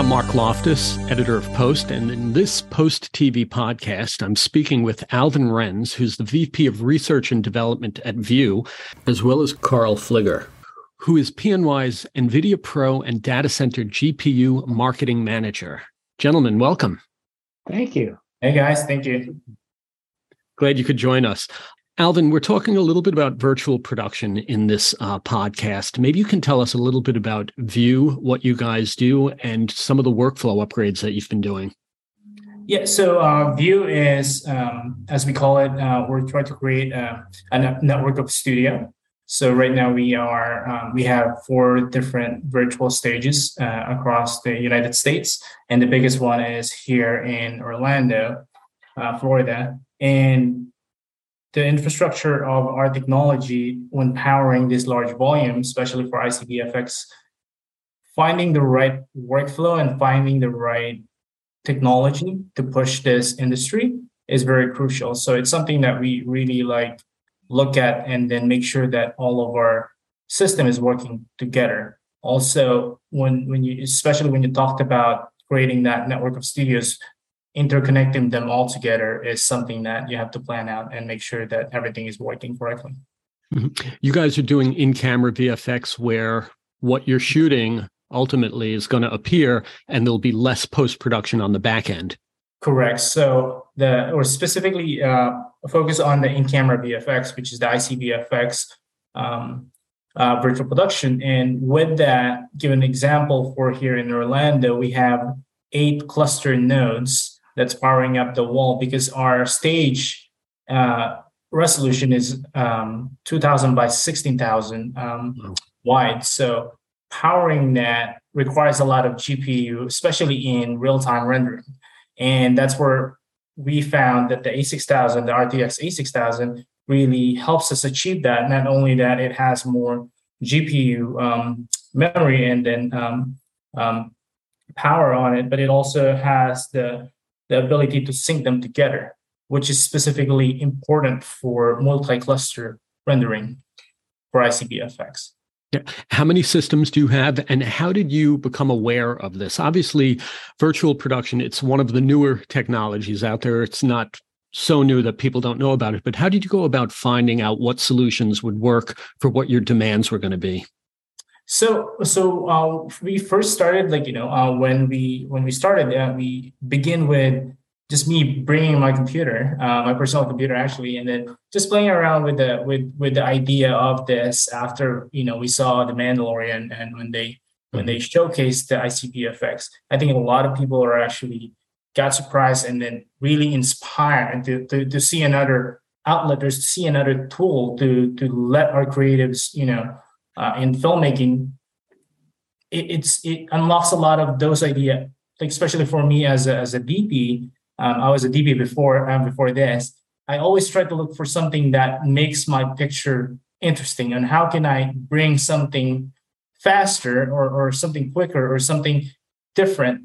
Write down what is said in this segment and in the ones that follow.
I'm Mark Loftus, editor of Post, and in this Post TV podcast, I'm speaking with Alvin Renz, who's the VP of Research and Development at VU, as well as Carl Flygare, who is PNY's NVIDIA Pro and Data Center GPU Marketing Manager. Gentlemen, welcome. Thank you. Hey guys, thank you. Glad you could join us. Alvin, we're talking a little bit about virtual production in this uh, podcast. Maybe you can tell us a little bit about VU, what you guys do, and some of the workflow upgrades that you've been doing. Yeah, so uh, VU is, um, as we call it, uh, we're trying to create a, a, network of studio. So right now we are um, we have four different virtual stages uh, across the United States, and the biggest one is here in Orlando, uh, Florida. And the infrastructure of our technology when powering this large volume, especially for ICVFX, finding the right workflow and finding the right technology to push this industry is very crucial. So it's something that we really like look at and then make sure that all of our system is working together. Also, when when you especially when you talked about creating that network of studios, interconnecting them all together is something that you have to plan out and make sure that everything is working correctly. Mm-hmm. You guys are doing in camera VFX where what you're shooting ultimately is going to appear and there'll be less post production on the back end. Correct. So the or specifically uh, focus on the in camera VFX, which is the ICVFX um, uh, virtual production. And with that, give an example for here in Orlando, we have eight cluster nodes that's powering up the wall because our stage uh, resolution is um, 2000 by 16,000 um, wide. So powering that requires a lot of GPU, especially in real-time rendering. And that's where we found that the A6000, the RTX A6000, really helps us achieve that. Not only that, it has more GPU um, memory and then um, um, power on it, but it also has the the ability to sync them together, which is specifically important for multi-cluster rendering for ICVFX. Yeah. How many systems do you have, and how did you become aware of this? Obviously, virtual production, it's one of the newer technologies out there. It's not so new that people don't know about it, but how did you go about finding out what solutions would work for what your demands were going to be? So, so uh, we first started like you know uh, when we when we started uh, we begin with just me bringing my computer, uh, my personal computer actually, and then just playing around with the with with the idea of this after you know we saw the Mandalorian and when they when they mm-hmm. showcased the ICVFX, I think a lot of people are actually got surprised and then really inspired to to, to see another outlet or to see another tool to to let our creatives you know uh, in filmmaking, it, it's it unlocks a lot of those ideas. Like especially for me as a, as a DP, um, I was a DP before um, before this. I always try to look for something that makes my picture interesting, and how can I bring something faster or or something quicker or something different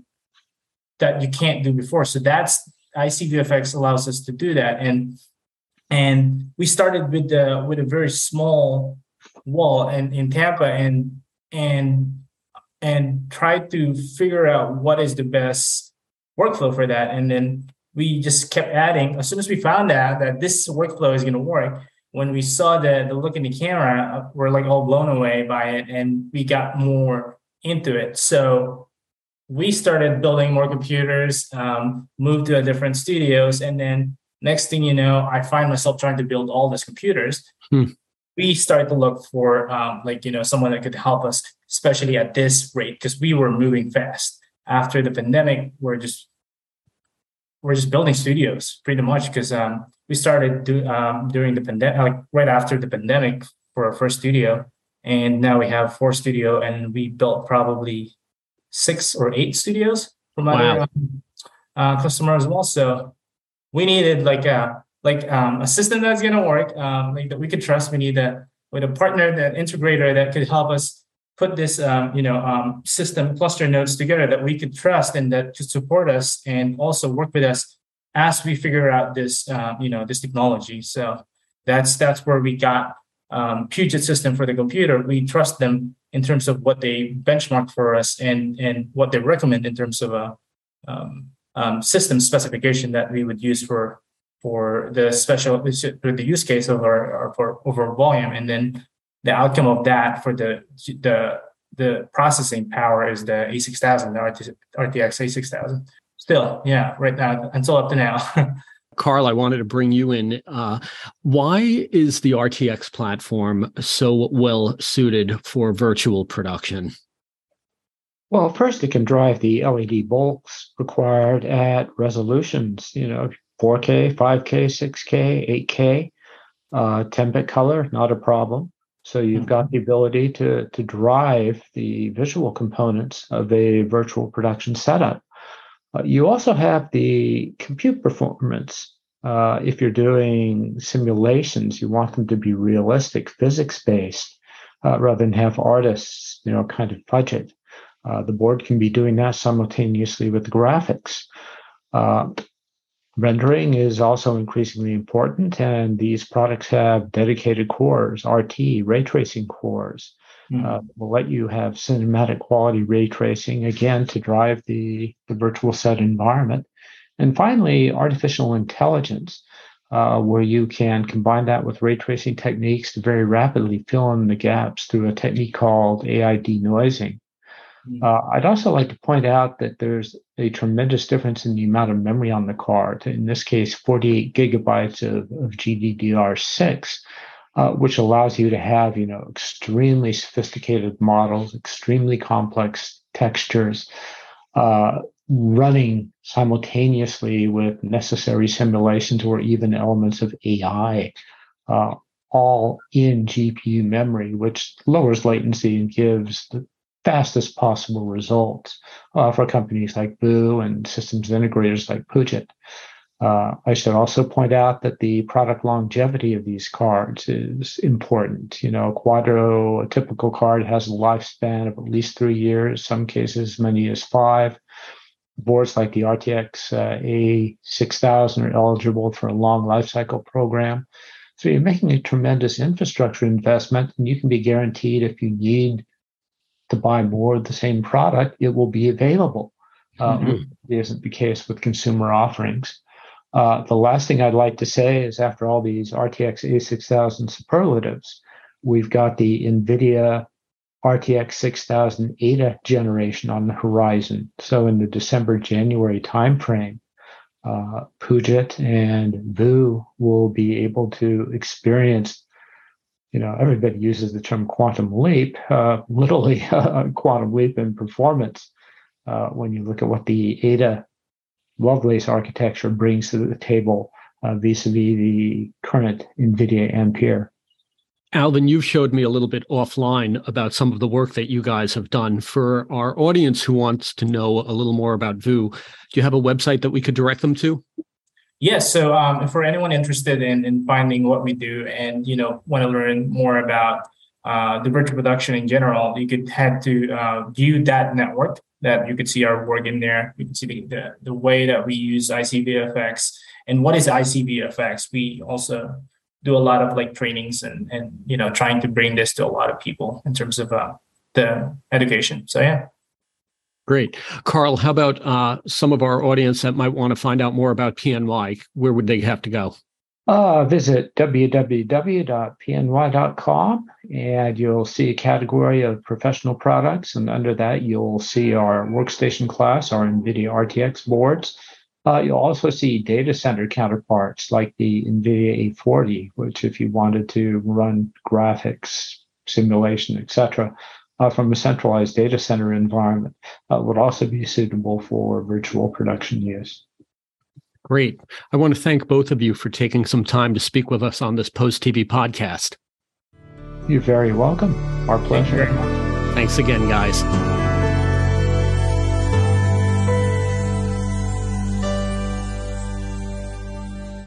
that you can't do before. So that's I see ICVFX allows us to do that, and and we started with the with a very small wall and in Tampa and and and try to figure out what is the best workflow for that. And then we just kept adding. As soon as we found out that this workflow is going to work, when we saw the the look in the camera, uh, we're like all blown away by it, and we got more into it. So we started building more computers, um, moved to a different studios, and then next thing you know, I find myself trying to build all these computers. Hmm we started to look for um, like you know someone that could help us especially at this rate because we were moving fast. After the pandemic we're just we're just building studios pretty much because um, we started do, um, during the pandemic like right after the pandemic for our first studio. And now we have four studio and we built probably six or eight studios from wow. other um, uh, customers as well. So we needed like a like um, a system that's going to work, um, like that we could trust. We need a with a partner, that integrator that could help us put this, um, you know, um, system cluster nodes together that we could trust and that could support us and also work with us as we figure out this, uh, you know, this technology. So that's that's where we got um, Puget system for the computer. We trust them in terms of what they benchmark for us and and what they recommend in terms of a um, um, system specification that we would use for for the special for the use case of our, our for over volume, and then the outcome of that for the the the processing power is the A6000, the RTX A6000. Still, yeah, right now until up to now. Carl, I wanted to bring you in. Uh, why is the RTX platform so well suited for virtual production? Well, first, it can drive the LED bulks required at resolutions, you know, 4K, 5K, 6K, 8K, uh, 10 bit color, not a problem. So you've mm-hmm. got the ability to, to drive the visual components of a virtual production setup. Uh, you also have the compute performance. Uh, if you're doing simulations, you want them to be realistic, physics based, uh, rather than have artists, you know, kind of budget. Uh, the board can be doing that simultaneously with the graphics. Uh, rendering is also increasingly important, and these products have dedicated cores, RT, ray tracing cores. Mm-hmm. Uh, will let you have cinematic quality ray tracing again to drive the, the virtual set environment. And finally, artificial intelligence, uh, where you can combine that with ray tracing techniques to very rapidly fill in the gaps through a technique called AI denoising. Mm-hmm. Uh, I'd also like to point out that there's a tremendous difference in the amount of memory on the card. In this case, 48 gigabytes of, of GDDR6, uh, which allows you to have, you know, extremely sophisticated models, extremely complex textures, uh, running simultaneously with necessary simulations or even elements of AI, uh, all in GPU memory, which lowers latency and gives the fastest possible results uh, for companies like VU and systems integrators like Puget. Uh, I should also point out that the product longevity of these cards is important. You know, Quadro, a typical card has a lifespan of at least three years, some cases many as five. Boards like the RTX uh, A6000 are eligible for a long lifecycle program. So you're making a tremendous infrastructure investment, and you can be guaranteed if you need to buy more of the same product, it will be available. Uh, mm-hmm. isn't the case with consumer offerings. Uh, the last thing I'd like to say is after all these RTX A6000 superlatives, we've got the NVIDIA RTX 6000 Ada generation on the horizon. So in the December January timeframe, uh, Puget and VU will be able to experience you know, everybody uses the term quantum leap, uh, literally a quantum leap in performance uh, when you look at what the Ada Lovelace architecture brings to the table uh, vis-a-vis the current NVIDIA Ampere. Alvin, you've showed me a little bit offline about some of the work that you guys have done. For our audience who wants to know a little more about VU, do you have a website that we could direct them to? Yes. So um, for anyone interested in, in finding what we do and you know want to learn more about uh, the virtual production in general, you could head to uh, view that network. That you could see our work in there. You can see the, the, the way that we use ICVFX and what is ICVFX. We also do a lot of like trainings and and you know trying to bring this to a lot of people in terms of uh, the education. So yeah. Great. Carl, how about uh, some of our audience that might want to find out more about PNY? Where would they have to go? Uh, visit www.pny.com and you'll see a category of professional products. And under that, you'll see our workstation class, our NVIDIA RTX boards. Uh, you'll also see data center counterparts like the NVIDIA A40, which, if you wanted to run graphics, simulation, etc., uh, from a centralized data center environment uh, would also be suitable for virtual production use. Great. I want to thank both of you for taking some time to speak with us on this Post TV podcast. You're very welcome. Our pleasure. Thanks again, guys.